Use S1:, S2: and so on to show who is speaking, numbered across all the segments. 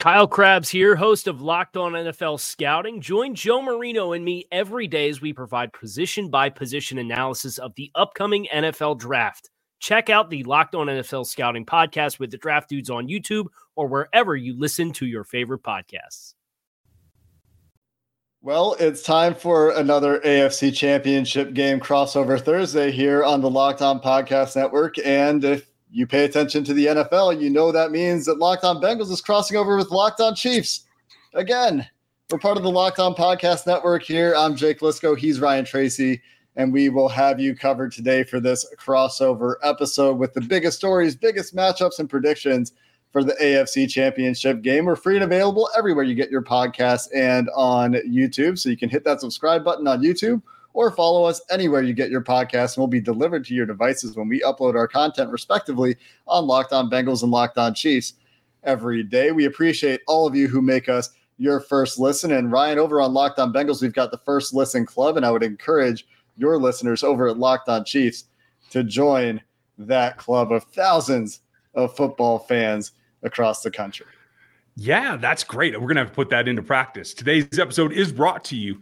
S1: Kyle Crabbs here, host of Locked On NFL Scouting. Join Joe Marino and me every day as we provide position by position analysis of the upcoming NFL draft. Check out the Locked On NFL Scouting podcast with the draft dudes on YouTube or wherever you listen to your favorite podcasts.
S2: Well, it's time for another AFC Championship game crossover Thursday here on the Locked On Podcast Network. And if you pay attention to the NFL, you know that means that Locked On Bengals is crossing over with Locked On Chiefs. Again, we're part of the Locked On Podcast Network here. I'm Jake Liscow. He's Ryan Tracy. And we will have you covered today for this crossover episode with the biggest stories, biggest matchups, and predictions for the AFC Championship game. We're free and available everywhere you get your podcasts and on YouTube. So you can hit that subscribe button on YouTube or follow us anywhere you get your podcast, and we'll be delivered to your devices when we upload our content, respectively, on Locked On Bengals and Locked On Chiefs every day. We appreciate all of you who make us your first listen. And Ryan, over on Locked On Bengals, we've got the first listen club, and I would encourage your listeners over at Locked On Chiefs to join that club of thousands of football fans across the country.
S3: Yeah, that's great. We're going to have to put that into practice. Today's episode is brought to you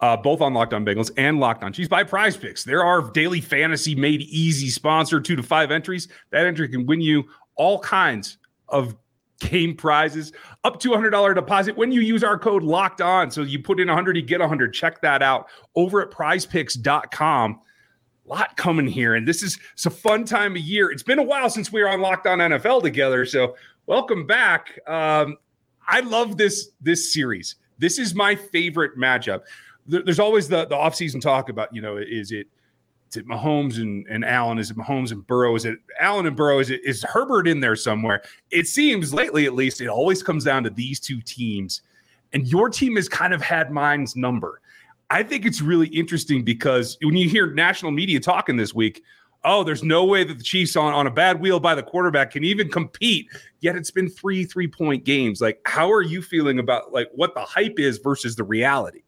S3: uh, both on Locked On Bengals and Locked On Chiefs by Prize Picks. There are daily fantasy made easy sponsor two to five entries. That entry can win you all kinds of game prizes. Up to $100 deposit when you use our code locked on. So you put in 100 you get 100 check that out over at prizepicks.com lot coming here and this is it's a fun time of year. It's been a while since we were on locked on nfl together so welcome back. Um, i love this this series. This is my favorite matchup there's always the the offseason talk about you know is it is it Mahomes and, and Allen? Is it Mahomes and Burrow? Is it Allen and Burrow? Is it is Herbert in there somewhere? It seems lately, at least, it always comes down to these two teams, and your team has kind of had mine's number. I think it's really interesting because when you hear national media talking this week, oh, there's no way that the Chiefs on, on a bad wheel by the quarterback can even compete. Yet it's been three three point games. Like, how are you feeling about like what the hype is versus the reality?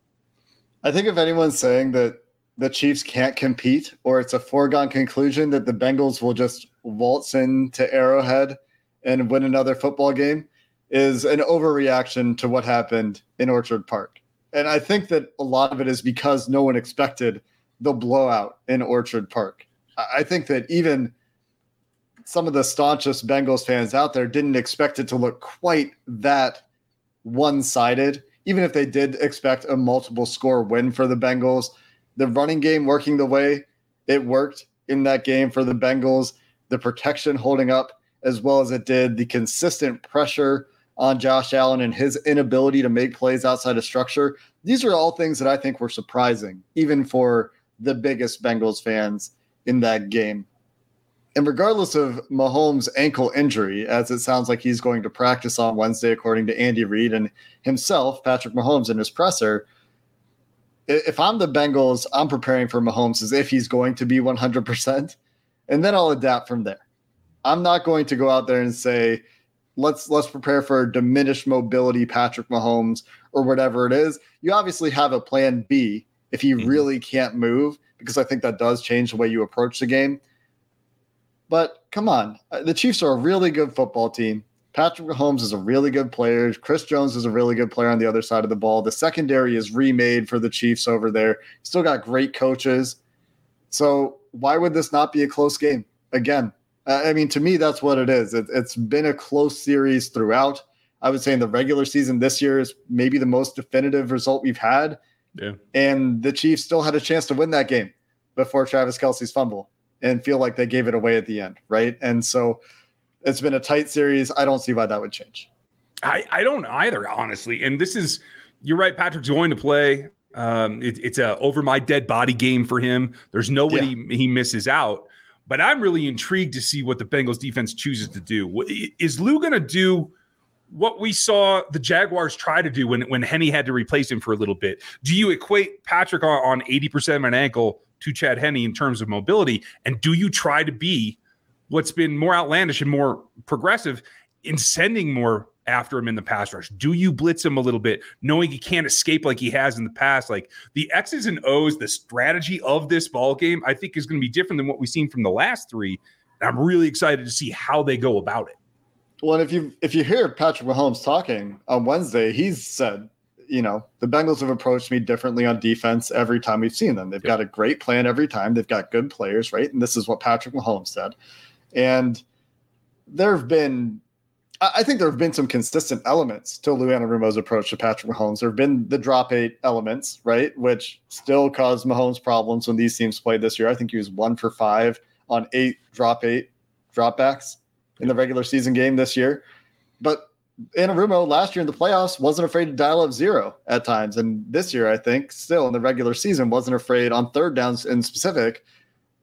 S2: I think if anyone's saying that the Chiefs can't compete or it's a foregone conclusion that the Bengals will just waltz into Arrowhead and win another football game is an overreaction to what happened in Orchard Park. And I think that a lot of it is because no one expected the blowout in Orchard Park. I think that even some of the staunchest Bengals fans out there didn't expect it to look quite that one sided even if they did expect a multiple score win for the Bengals, the running game working the way it worked in that game for the Bengals, the protection holding up as well as it did, the consistent pressure on Josh Allen and his inability to make plays outside of structure. These are all things that I think were surprising, even for the biggest Bengals fans in that game. And regardless of Mahomes' ankle injury, as it sounds like he's going to practice on Wednesday, according to Andy Reid and himself, Patrick Mahomes, and his presser, if I'm the Bengals, I'm preparing for Mahomes as if he's going to be 100%, and then I'll adapt from there. I'm not going to go out there and say, let's let's prepare for diminished mobility Patrick Mahomes or whatever it is. You obviously have a plan B if he mm-hmm. really can't move, because I think that does change the way you approach the game. But come on, uh, the Chiefs are a really good football team. Patrick Mahomes is a really good player. Chris Jones is a really good player on the other side of the ball. The secondary is remade for the Chiefs over there. Still got great coaches. So why would this not be a close game? Again, I mean, to me, that's what it is. It, has been a close series throughout. I would say in the regular season this year is maybe the most definitive result we've had.
S3: Yeah.
S2: And the Chiefs still had a chance to win that game before Travis Kelce's fumble and feel like they gave it away at the end, right? And so it's been a tight series. I don't see why that would change.
S3: I, I don't either, honestly. And this is, you're right, Patrick's going to play. Um, it, it's a over my dead body game for him. There's no way yeah. he, he misses out. But I'm really intrigued to see what the Bengals defense chooses to do. Is Lou going to do what we saw the Jaguars try to do when when Henne had to replace him for a little bit? Do you equate Patrick on, 80% of an ankle to Chad Henne in terms of mobility? And do you try to be what's been more outlandish and more progressive in sending more after him in the pass rush? Do you blitz him a little bit, knowing he can't escape like he has in the past? Like the X's and O's, the strategy of this ball game, I think is going to be different than what we've seen from the last three. And I'm really excited to see how they go about it.
S2: Well, and if you if you hear Patrick Mahomes talking on Wednesday, he's said, you know, the Bengals have approached me differently on defense every time we've seen them. They've got a great plan every time. They've got good players, right? And this is what Patrick Mahomes said. And there have been I think there have been some consistent elements to Lou Anarumo's approach to Patrick Mahomes. There have been the drop eight elements, right, which still caused Mahomes problems when these teams played this year. I think he was one for five on eight drop eight dropbacks in the regular season game this year. But Anarumo last year in the playoffs wasn't afraid to dial up zero at times. And this year, I think, still in the regular season, wasn't afraid on third downs in specific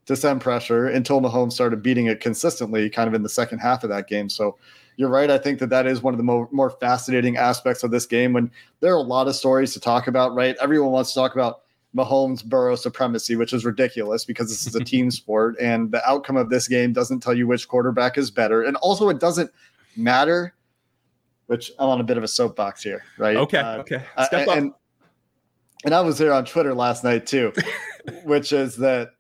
S2: to send pressure until Mahomes started beating it consistently kind of in the second half of that game. So you're right. I think that that is one of the more, more fascinating aspects of this game when there are a lot of stories to talk about, right? Everyone wants to talk about Mahomes Burrow supremacy, which is ridiculous because this is a team sport and the outcome of this game doesn't tell you which quarterback is better. And also, it doesn't matter, which I'm on a bit of a soapbox here, right?
S3: Okay. Uh, okay.
S2: Step up. And, and I was there on Twitter last night too, which is that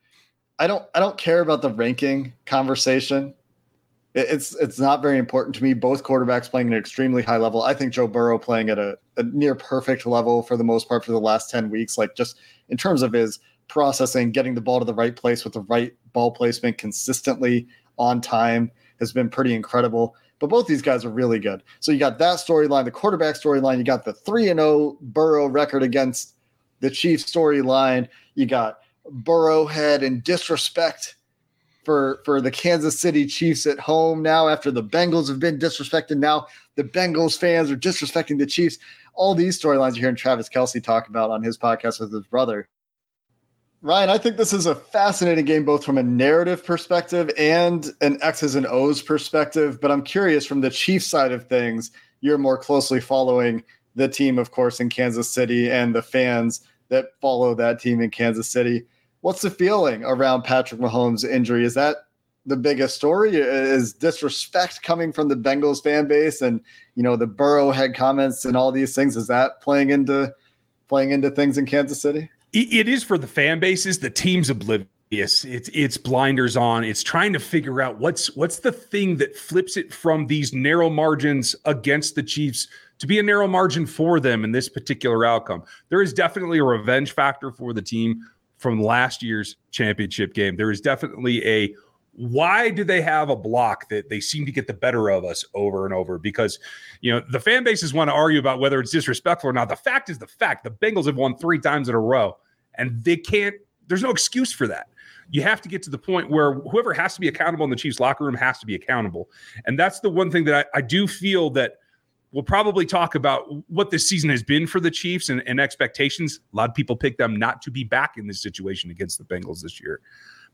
S2: I don't I don't care about the ranking conversation it's it's not very important to me. Both quarterbacks playing at an extremely high level. I think Joe Burrow playing at a, a, near perfect level for the most part for the last 10 weeks. Like just in terms of his processing, getting the ball to the right place with the right ball placement consistently on time has been pretty incredible. But both these guys are really good. So you got that storyline, the quarterback storyline, you got the 3 and 0 Burrow record against the Chiefs storyline, you got Burrowhead and disrespect for for the Kansas City Chiefs at home now after the Bengals have been disrespected. Now the Bengals fans are disrespecting the Chiefs. All these storylines you're hearing Travis Kelce talk about on his podcast with his brother. Ryan, I think this is a fascinating game, both from a narrative perspective and an X's and O's perspective. But I'm curious from the Chiefs side of things, you're more closely following the team, of course, in Kansas City and the fans that follow that team in Kansas City. What's the feeling around Patrick Mahomes' injury? Is that the biggest story? Is disrespect coming from the Bengals fan base and you know the Burrow head comments and all these things? Is that playing into playing into things in Kansas City?
S3: It is for the fan bases. The team's oblivious. It's it's blinders on. It's trying to figure out what's what's the thing that flips it from these narrow margins against the Chiefs to be a narrow margin for them in this particular outcome. There is definitely a revenge factor for the team from last year's championship game. There is definitely a why do they have a block that they seem to get the better of us over and over? Because, you know, the fan bases want to argue about whether it's disrespectful or not. The fact is the fact. The Bengals have won three times in a row, and they can't, there's no excuse for that. You have to get to the point where whoever has to be accountable in the Chiefs locker room has to be accountable. And that's the one thing that I, I do feel that we'll probably talk about what this season has been for the Chiefs and, and, expectations. A lot of people pick them not to be back in this situation against the Bengals this year.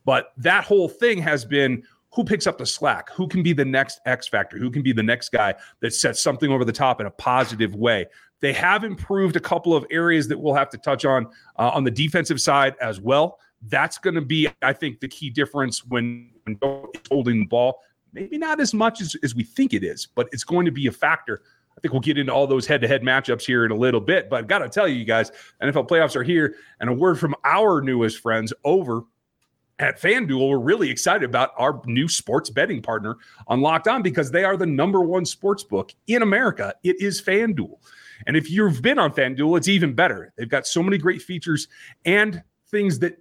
S3: But that whole thing has been who picks up the slack? Who can be the next X factor? Who can be the next guy that sets something over the top in a positive way? They have improved a couple of areas that we'll have to touch on uh, on the defensive side as well. That's going to be, I think, the key difference when, when holding the ball. Maybe not as much as, as we think it is, but it's going to be a factor I think we'll get into all those head to head matchups here in a little bit. But I've got to tell you, you guys, NFL playoffs are here. And a word from our newest friends over at FanDuel, we're really excited about our new sports betting partner on Locked On because they are the number one sports book in America. It is FanDuel. And if you've been on FanDuel, it's even better. They've got so many great features and things that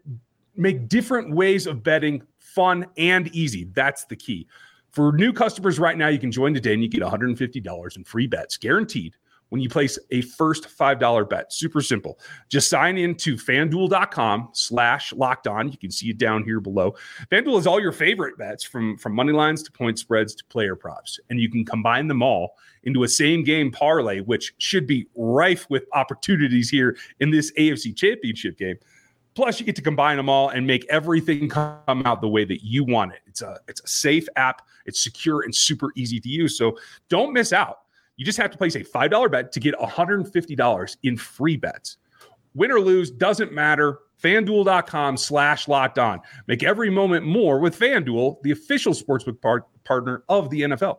S3: make different ways of betting fun and easy. That's the key. For new customers right now, you can join today and you get $150 in free bets guaranteed when you place a first $5 bet. Super simple. Just sign in to fanduel.com slash locked on. You can see it down here below. FanDuel has all your favorite bets from, from money lines to point spreads to player props, and you can combine them all into a same game parlay, which should be rife with opportunities here in this AFC championship game. Plus, you get to combine them all and make everything come out the way that you want it. It's a it's a safe app. It's secure and super easy to use. So don't miss out. You just have to place a five dollar bet to get one hundred and fifty dollars in free bets. Win or lose doesn't matter. FanDuel.com slash locked on. Make every moment more with FanDuel, the official sportsbook part- partner of the NFL.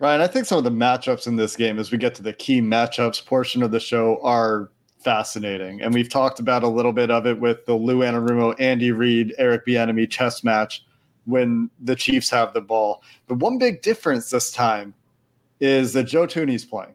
S2: Ryan, I think some of the matchups in this game, as we get to the key matchups portion of the show, are fascinating. And we've talked about a little bit of it with the Lou Anarumo, Andy Reid, Eric Bieniemy chess match when the Chiefs have the ball. But one big difference this time is that Joe Thuney's playing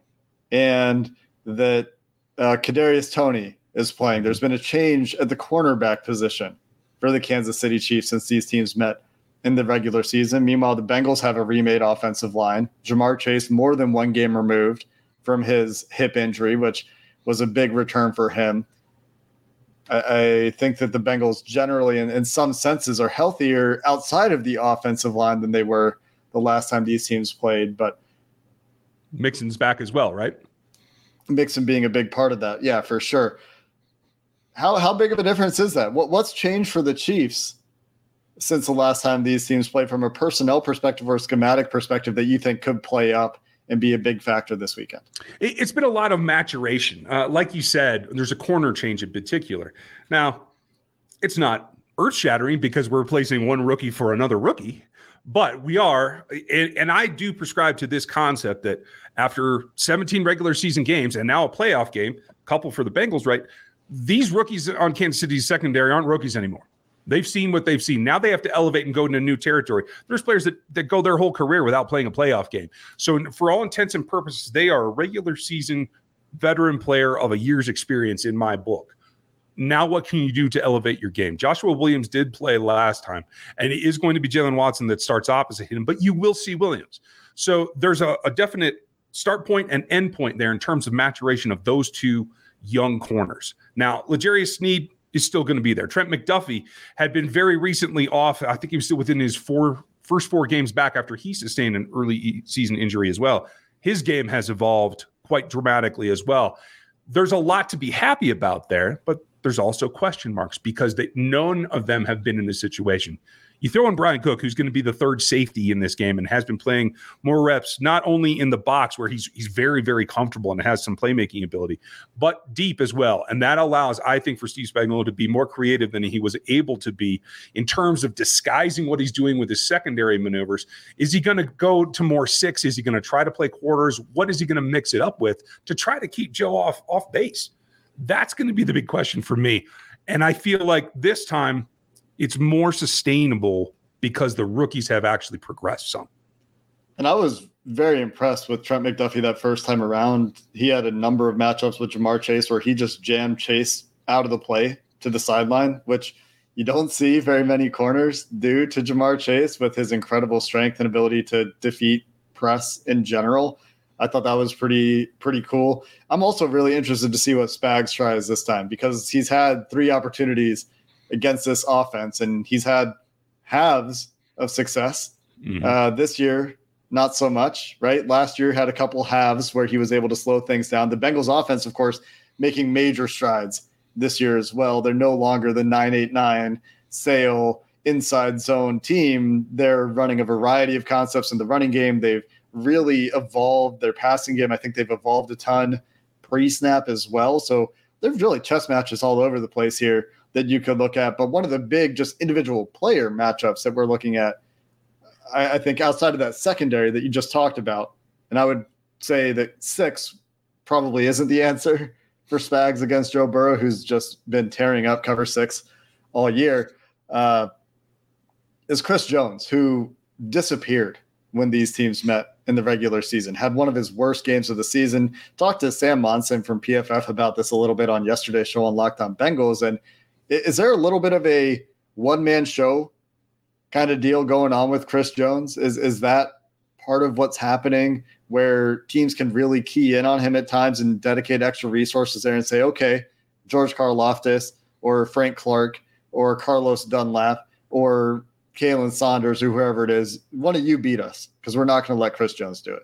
S2: and that uh, Kadarius Toney is playing. There's been a change at the cornerback position for the Kansas City Chiefs since these teams met in the regular season. Meanwhile, the Bengals have a remade offensive line. Ja'Marr Chase more than one game removed from his hip injury, which was a big return for him. I, I think that the Bengals generally, in, in some senses, are healthier outside of the offensive line than they were the last time these teams played. But
S3: Mixon's back as well, right?
S2: Mixon being a big part of that, yeah, for sure. How how big of a difference is that? What what's changed for the Chiefs since the last time these teams played from a personnel perspective or schematic perspective that you think could play up and be a big factor this weekend?
S3: It's been a lot of maturation. Uh, like you said, there's a corner change in particular. Now, it's not earth shattering because we're replacing one rookie for another rookie, but we are. And, and I do prescribe to this concept that after 17 regular season games and now a playoff game, couple for the Bengals, right? These rookies on Kansas City's secondary aren't rookies anymore. They've seen what they've seen. Now they have to elevate and go into new territory. There's players that, that go their whole career without playing a playoff game. So, for all intents and purposes, they are a regular season veteran player of a year's experience in my book. Now, what can you do to elevate your game? Joshua Williams did play last time, and it is going to be Jaylen Watson that starts opposite him, but you will see Williams. So, there's a, a definite start point and end point there in terms of maturation of those two young corners. Now, L'Jarius Sneed is still going to be there. Trent McDuffie had been very recently off. I think he was still within his four first four games back after he sustained an early season injury as well. His game has evolved quite dramatically as well. There's a lot to be happy about there, but there's also question marks because they, none of them have been in this situation. You throw in Bryan Cook, who's going to be the third safety in this game and has been playing more reps, not only in the box where he's he's very very comfortable and has some playmaking ability, but deep as well. And that allows, I think, for Steve Spagnuolo to be more creative than he was able to be in terms of disguising what he's doing with his secondary maneuvers. Is he going to go to more six? Is he going to try to play quarters? What is he going to mix it up with to try to keep Joe off off base? That's going to be the big question for me. And I feel like this time it's more sustainable because the rookies have actually progressed some.
S2: And I was very impressed with Trent McDuffie that first time around. He had a number of matchups with Ja'Marr Chase where he just jammed Chase out of the play to the sideline, which you don't see very many corners do to Ja'Marr Chase with his incredible strength and ability to defeat press in general. I thought that was pretty pretty cool. I'm also really interested to see what Spags tries this time because he's had three opportunities against this offense, and he's had halves of success. Mm-hmm. Uh, this year, not so much, right? Last year had a couple halves where he was able to slow things down. The Bengals offense, of course, making major strides this year as well. They're no longer the 989 sale inside zone team. They're running a variety of concepts in the running game. They've really evolved their passing game. I think they've evolved a ton pre snap as well. So there's really chess matches all over the place here that you could look at. But one of the big, just individual player matchups that we're looking at, I, I think outside of that secondary that you just talked about, and I would say that six probably isn't the answer for Spags against Joe Burrow, who's just been tearing up cover six all year, uh, is Chris Jones, who disappeared when these teams met in the regular season. Had one of his worst games of the season. Talked to Sam Monson from PFF about this a little bit on yesterday's show on Locked On Bengals. And is there a little bit of a one man show kind of deal going on with Chris Jones? Is is that part of what's happening where teams can really key in on him at times and dedicate extra resources there and say, okay, George Karlaftis or Frank Clark or Carlos Dunlap or Khalen Saunders or whoever it is, one of you beat us because we're not going to let Chris Jones do it.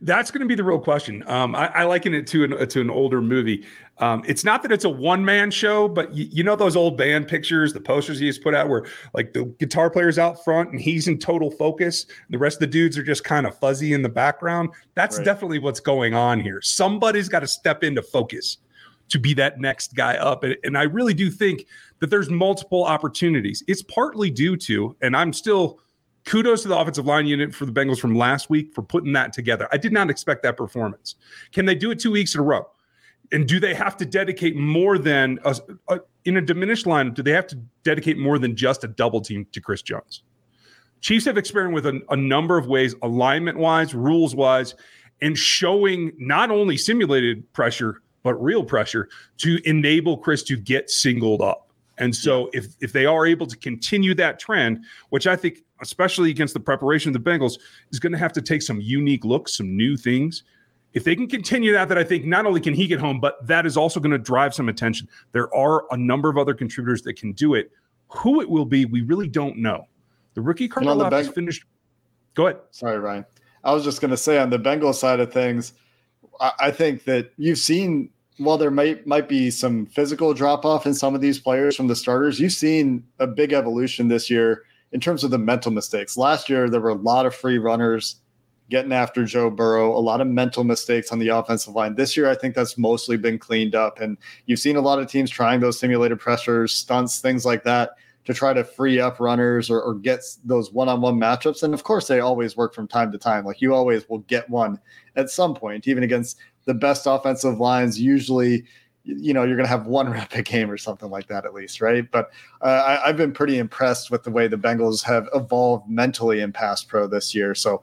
S3: That's going to be the real question. Um, I, I, liken it to an to an older movie. Um, it's not that it's a one man show, but y- you know those old band pictures, the posters he has put out, where like the guitar player's out front and he's in total focus, the rest of the dudes are just kind of fuzzy in the background. That's right. definitely what's going on here. Somebody's got to step into focus to be that next guy up, and, and I really do think that there's multiple opportunities. It's partly due to, and I'm still kudos to the offensive line unit for the Bengals from last week for putting that together. I did not expect that performance. Can they do it two weeks in a row? And do they have to dedicate more than a, a, in a diminished line? Do they have to dedicate more than just a double team to Chris Jones? Chiefs have experimented with a, a number of ways, alignment wise, rules wise, and showing not only simulated pressure but real pressure to enable Chris to get singled up. And so if if they are able to continue that trend, which I think especially against the preparation of the Bengals is going to have to take some unique looks, some new things. If they can continue that, that I think not only can he get home, but that is also going to drive some attention. There are a number of other contributors that can do it. Who it will be, we really don't know. The rookie Cardinal Beng- is finished. Go ahead.
S2: Sorry, Ryan. I was just going to say on the Bengals side of things, I, I think that you've seen while there might might be some physical drop off in some of these players from the starters, you've seen a big evolution this year in terms of the mental mistakes. Last year there were a lot of free runners getting after Joe Burrow, a lot of mental mistakes on the offensive line. This year I think that's mostly been cleaned up and you've seen a lot of teams trying those simulated pressures, stunts, things like that to try to free up runners or, or get those one-on-one matchups and of course they always work from time to time like you always will get one at some point even against the best offensive lines usually you know you're going to have one rep a game or something like that at least right but uh, I, have been pretty impressed with the way the bengals have evolved mentally in pass pro this year so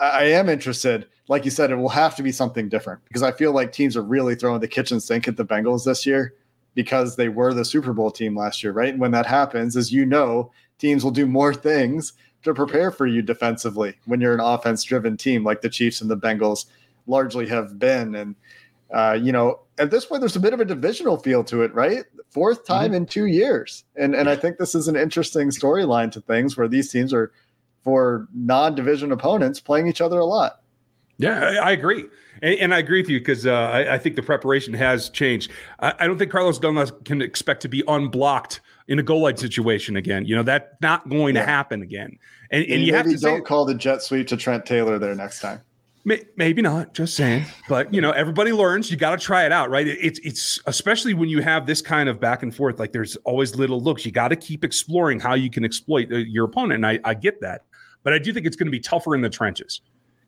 S2: I, am interested like you said it will have to be something different because i feel like teams are really throwing the kitchen sink at the bengals this year because they were the super bowl team last year right and when that happens as you know teams will do more things to prepare for you defensively when you're an offense driven team like the chiefs and the bengals largely have been. And, uh, you know, at this point, there's a bit of a divisional feel to it, right? Fourth time mm-hmm. in two years. And, and I think this is an interesting storyline to things where these teams are, for non division opponents, playing each other a lot.
S3: Yeah, I, I agree. And, and, I agree with you because uh, I, I, think the preparation has changed. I, I, don't think Carlos Dunlap can expect to be unblocked in a goal line situation again. You know, that's not going yeah. to happen again. And, and, and you have to
S2: don't say, call the jet sweep to Trent Taylor there next time.
S3: Maybe not, just saying. But you know, everybody learns. You got to try it out, right? It's it's especially when you have this kind of back and forth. Like there's always little looks. You got to keep exploring how you can exploit uh, your opponent. And I, I get that, but I do think it's going to be tougher in the trenches.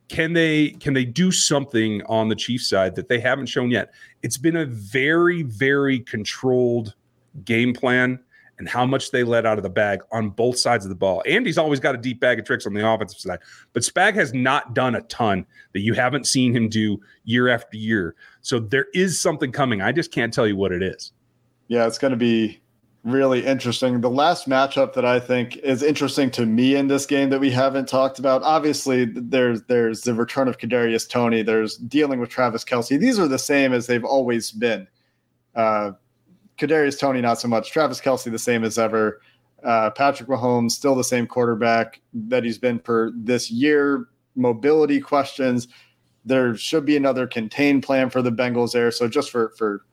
S3: Can they can they do something on the Chiefs side that they haven't shown yet? It's been a very very controlled game plan and how much they let out of the bag on both sides of the ball. Andy's always got a deep bag of tricks on the offensive side, but Spag has not done a ton that you haven't seen him do year after year. So there is something coming. I just can't tell you what it is.
S2: Yeah, it's going to be really interesting. The last matchup that I think is interesting to me in this game that we haven't talked about. Obviously, there's there's the return of Kadarius Toney. There's dealing with Travis Kelce. These are the same as they've always been. Uh, Kadarius Toney, not so much. Travis Kelce, the same as ever. Uh, Patrick Mahomes, still the same quarterback that he's been for this year. Mobility questions. There should be another contained plan for the Bengals there. So just for for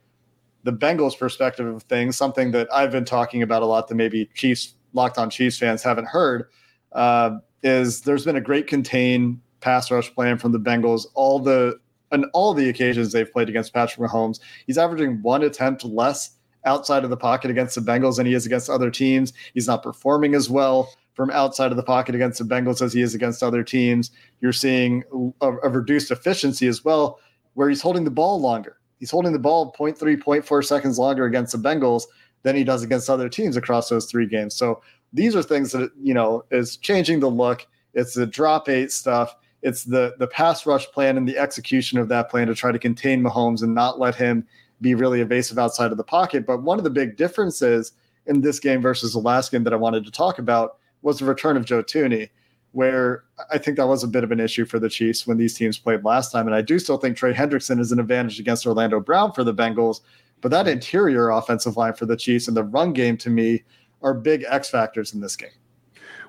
S2: the Bengals perspective of things, something that I've been talking about a lot that maybe Chiefs locked on Chiefs fans haven't heard uh, is there's been a great contain pass rush plan from the Bengals. All the on all the occasions they've played against Patrick Mahomes, he's averaging one attempt less outside of the pocket against the Bengals than he is against other teams. He's not performing as well from outside of the pocket against the Bengals as he is against other teams. You're seeing a, a reduced efficiency as well, where he's holding the ball longer. He's holding the ball 0.3, 0.4 seconds longer against the Bengals than he does against other teams across those three games. So these are things that you know is changing the look. It's the drop eight stuff. It's the the pass rush plan and the execution of that plan to try to contain Mahomes and not let him be really evasive outside of the pocket. But one of the big differences in this game versus the last game that I wanted to talk about was the return of Joe Thuney, where I think that was a bit of an issue for the Chiefs when these teams played last time. And I do still think Trey Hendrickson is an advantage against Orlando Brown for the Bengals. But that interior offensive line for the Chiefs and the run game to me are big X factors in this game.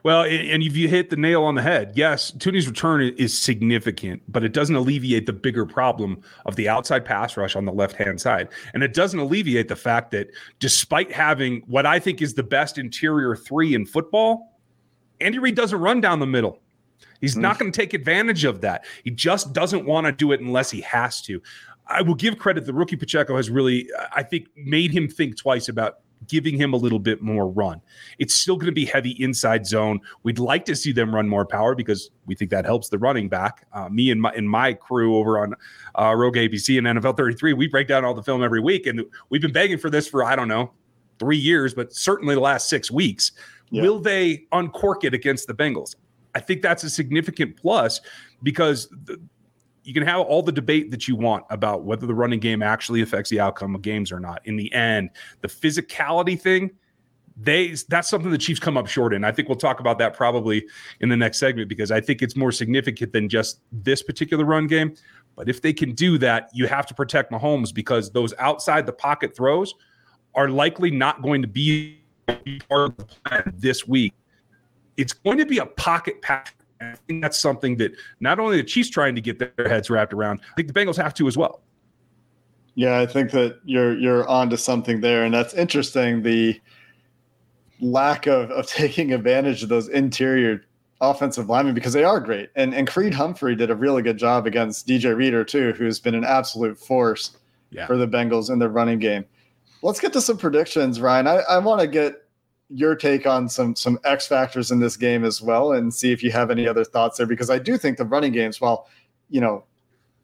S3: Well, and if you hit the nail on the head, yes, Thuney's return is significant, but it doesn't alleviate the bigger problem of the outside pass rush on the left hand side. And it doesn't alleviate the fact that despite having what I think is the best interior three in football, Andy Reid doesn't run down the middle. He's mm. not going to take advantage of that. He just doesn't want to do it unless he has to. I will give credit. The rookie Pacheco has really, I think, made him think twice about giving him a little bit more run. It's still going to be heavy inside zone. We'd like to see them run more power because we think that helps the running back. Uh, me and my and my crew over on uh, Rogue ABC and NFL 33, we break down all the film every week, and we've been begging for this for I don't know three years, but certainly the last six weeks. Yeah. Will they uncork it against the Bengals? I think that's a significant plus because the, you can have all the debate that you want about whether the running game actually affects the outcome of games or not. In the end, the physicality thing, they that's something the Chiefs come up short in. I think we'll talk about that probably in the next segment because I think it's more significant than just this particular run game. But if they can do that, you have to protect Mahomes because those outside the pocket throws are likely not going to be part of the plan this week. It's going to be a pocket pass I think that's something that not only the Chiefs trying to get their heads wrapped around, I think the Bengals have to as well.
S2: Yeah, I think that you're you're onto something there, and that's interesting. The lack of, of taking advantage of those interior offensive linemen because they are great. And and Creed Humphrey did a really good job against DJ Reader too, who's been an absolute force yeah. for the Bengals in their running game. Let's get to some predictions, Ryan. I, I want to get your take on some some X factors in this game as well, and see if you have any other thoughts there. Because I do think the running games, well, you know,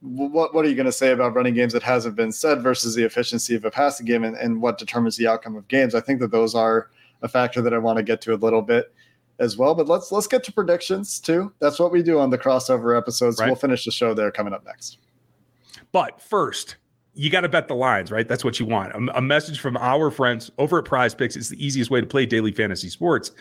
S2: what what are you going to say about running games that hasn't been said versus the efficiency of a passing game and, and what determines the outcome of games? I think that those are a factor that I want to get to a little bit as well. But let's let's get to predictions too. That's what we do on the crossover episodes. Right. We'll finish the show there coming up next.
S3: But first, you got to bet the lines, right? That's what you want. A, a, message from our friends over at Prize Picks. It's the easiest way to play daily fantasy sports.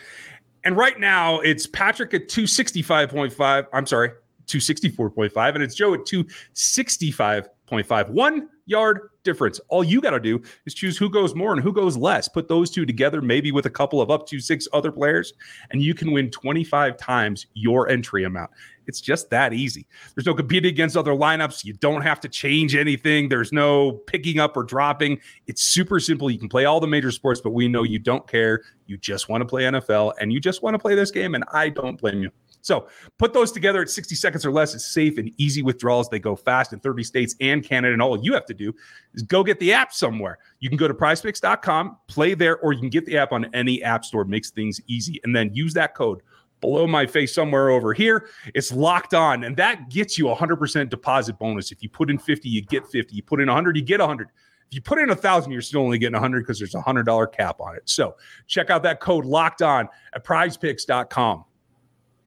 S3: And right now, it's Patrick at 265.5. I'm sorry, 264.5. And it's Joe at 265 0.51 yard difference. All you got to do is choose who goes more and who goes less. Put those two together, maybe with a couple of up to six other players, and you can win 25 times your entry amount. It's just that easy. There's no competing against other lineups. You don't have to change anything. There's no picking up or dropping. It's super simple. You can play all the major sports, but we know you don't care. You just want to play NFL and you just want to play this game. And I don't blame you. So put those together at 60 seconds or less. It's safe and easy withdrawals. They go fast in 30 states and Canada. And all you have to do is go get the app somewhere. You can go to prizepicks.com, play there, or you can get the app on any app store. It makes things easy. And then use that code below my face somewhere over here. It's locked on, and that gets you a 100% deposit bonus. If you put in 50, you get 50. You put in 100, you get 100. If you put in a thousand, you're still only getting a 100 because there's a $100 cap on it. So check out that code locked on at prizepicks.com.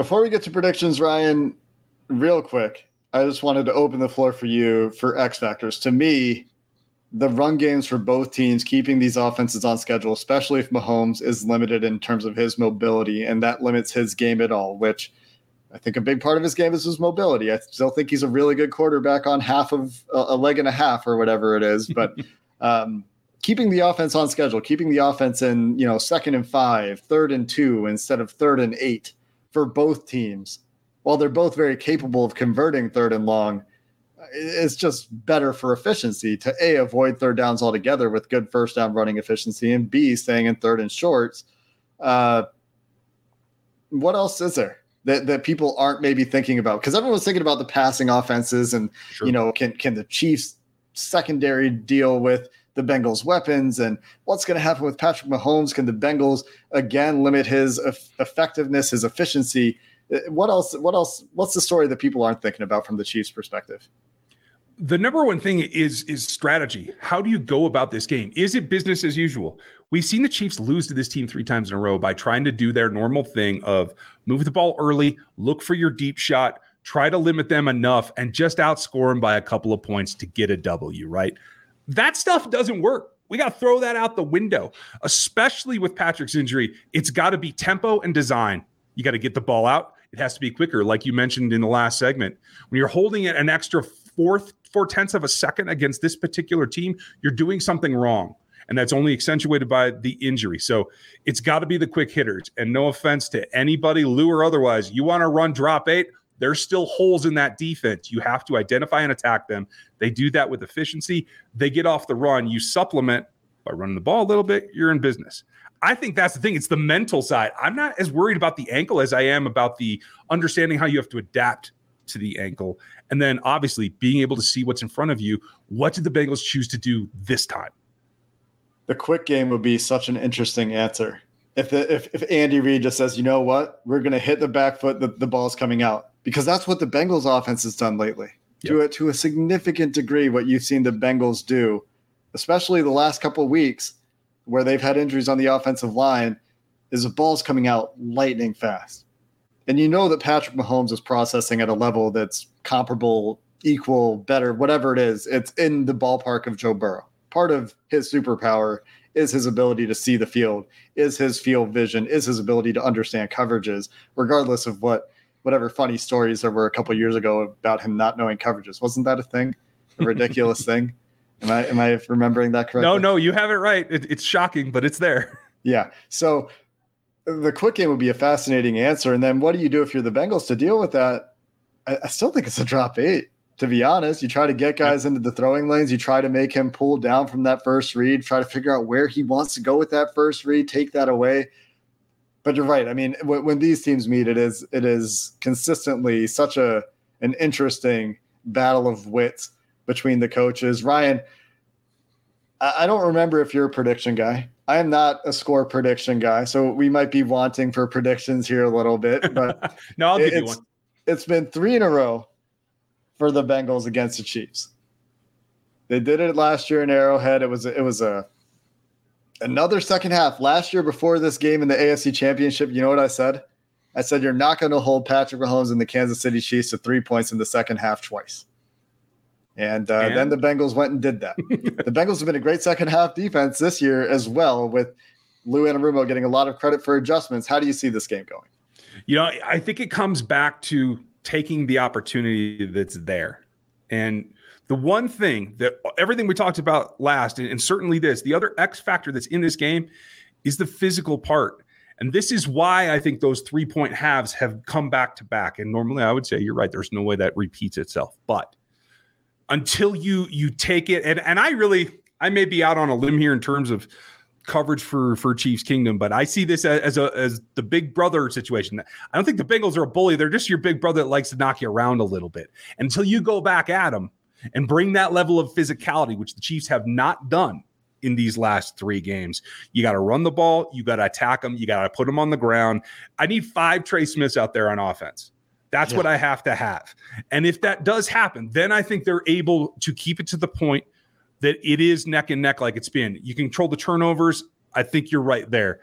S2: Before we get to predictions, Ryan, real quick, I just wanted to open the floor for you for X factors. To me, the run games for both teams, keeping these offenses on schedule, especially if Mahomes is limited in terms of his mobility, and that limits his game at all, which I think a big part of his game is his mobility. I still think he's a really good quarterback on half of a leg and a half or whatever it is. But um, keeping the offense on schedule, keeping the offense in, you know, second and five, third and two instead of third and eight for both teams, while they're both very capable of converting third and long, it's just better for efficiency to A, avoid third downs altogether with good first down running efficiency, and B, staying in third and shorts. Uh, what else is there? That, that people aren't maybe thinking about because everyone's thinking about the passing offenses and sure. you know can can the Chiefs secondary deal with the Bengals' weapons and what's going to happen with Patrick Mahomes. Can the Bengals again limit his effectiveness, his efficiency? Uh, what else? What else? What's the story that people aren't thinking about from the Chiefs' perspective?
S3: The number one thing is is strategy. How do you go about this game? Is it business as usual? We've seen the Chiefs lose to this team three times in a row by trying to do their normal thing of move the ball early, look for your deep shot, try to limit them enough, and just outscore them by a couple of points to get a W. Right? That stuff doesn't work. We got to throw that out the window, especially with Patrick's injury. It's got to be tempo and design. You got to get the ball out. It has to be quicker, like you mentioned in the last segment. When you're holding it an extra fourth, four tenths of a second against this particular team, you're doing something wrong. And that's only accentuated by the injury. So it's got to be the quick hitters. And no offense to anybody, Lou or otherwise, you want to run drop eight, there's still holes in that defense. You have to identify and attack them. They do that with efficiency. They get off the run. You supplement by running the ball a little bit, you're in business. I think that's the thing. It's the mental side. I'm not as worried about the ankle as I am about the understanding how you have to adapt to the ankle. And then obviously being able to see what's in front of you. What did the Bengals choose to do this time?
S2: The quick game would be such an interesting answer. If the, if, if Andy Reid just says, you know what, we're going to hit the back foot, the, the ball's coming out because that's what the Bengals offense has done lately. Yep. To a, to a significant degree, what you've seen the Bengals do, especially the last couple of weeks, where they've had injuries on the offensive line, is the ball's coming out lightning fast. And you know that Patrick Mahomes is processing at a level that's comparable, equal, better, whatever it is. It's in the ballpark of Joe Burrow. Part of his superpower is his ability to see the field, is his field vision, is his ability to understand coverages, regardless of what whatever funny stories there were a couple years ago about him not knowing coverages. Wasn't that a thing? A ridiculous thing? Am I am I remembering that correctly?
S3: No, no, you have it right. It, it's shocking, but it's there.
S2: Yeah. So the quick game would be a fascinating answer. And then what do you do if you're the Bengals to deal with that? I, I still think it's a drop eight. To be honest, you try to get guys into the throwing lanes. You try to make him pull down from that first read. Try to figure out where he wants to go with that first read. Take that away but you're right. I mean, when, when these teams meet, it is it is consistently such a an interesting battle of wits between the coaches. Ryan, I, I don't remember if you're a prediction guy. I am not a score prediction guy, so we might be wanting for predictions here a little bit. But
S3: no, I'll give you one.
S2: It's been three in a row for the Bengals against the Chiefs. They did it last year in Arrowhead. It was it was a another second half. Last year, before this game in the AFC Championship, you know what I said? I said you're not going to hold Patrick Mahomes and the Kansas City Chiefs to three points in the second half twice. And, uh, and? then the Bengals went and did that. the Bengals have been a great second half defense this year as well, with Lou Anarumo getting a lot of credit for adjustments. How do you see this game going?
S3: You know, I think it comes back to taking the opportunity that's there. And the one thing that everything we talked about last, and, and certainly this, the other X factor that's in this game is the physical part. And this is why I think those three point halves have come back to back. And normally I would say you're right, there's no way that repeats itself. But until you you take it, and, and I really I may be out on a limb here in terms of coverage for for Chiefs Kingdom, but I see this as, as a as the big brother situation. I don't think the Bengals are a bully; they're just your big brother that likes to knock you around a little bit. Until you go back at them, and bring that level of physicality, which the Chiefs have not done in these last three games. You got to run the ball, you got to attack them, you got to put them on the ground. I need five Trey Smiths out there on offense. That's yeah. what I have to have. And if that does happen, then I think they're able to keep it to the point that it is neck and neck like it's been. You control the turnovers. I think you're right there.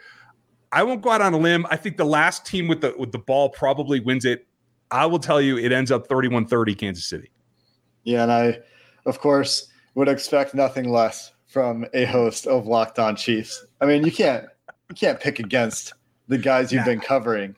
S3: I won't go out on a limb. I think the last team with the with the ball probably wins it. I will tell you it ends up 31-30 Kansas City.
S2: Yeah, and I, of course, would expect nothing less from a host of Locked On Chiefs. I mean, you can't you can't pick against the guys you've been covering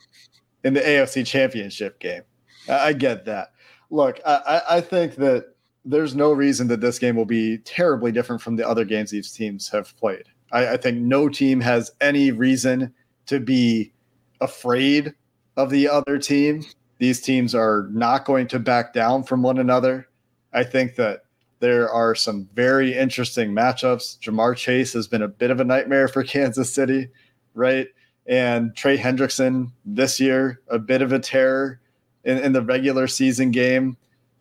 S2: in the AFC Championship game. I, I get that. Look, I, I think that there's no reason that this game will be terribly different from the other games these teams have played. I, I think no team has any reason to be afraid of the other team. These teams are not going to back down from one another. I think that there are some very interesting matchups. Ja'Marr Chase has been a bit of a nightmare for Kansas City, right? And Trey Hendrickson this year, a bit of a terror in, in the regular season game.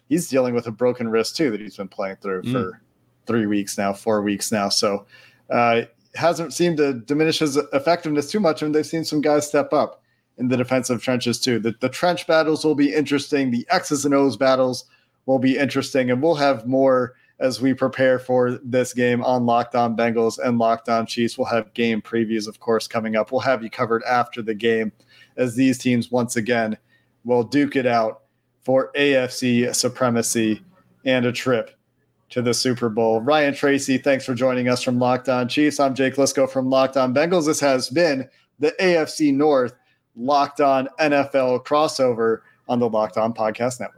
S2: He's dealing with a broken wrist too that he's been playing through mm. for three weeks now, four weeks now. So uh, hasn't seemed to diminish his effectiveness too much, and they've seen some guys step up in the defensive trenches too. The, the trench battles will be interesting. The X's and O's battles will be interesting, and we'll have more as we prepare for this game on Locked On Bengals and Locked On Chiefs. We'll have game previews, of course, coming up. We'll have you covered after the game as these teams once again will duke it out for AFC supremacy and a trip to the Super Bowl. Ryan Tracy, thanks for joining us from Locked On Chiefs. I'm Jake Liscow from Locked On Bengals. This has been the AFC North Locked On NFL crossover on the Locked On Podcast Network.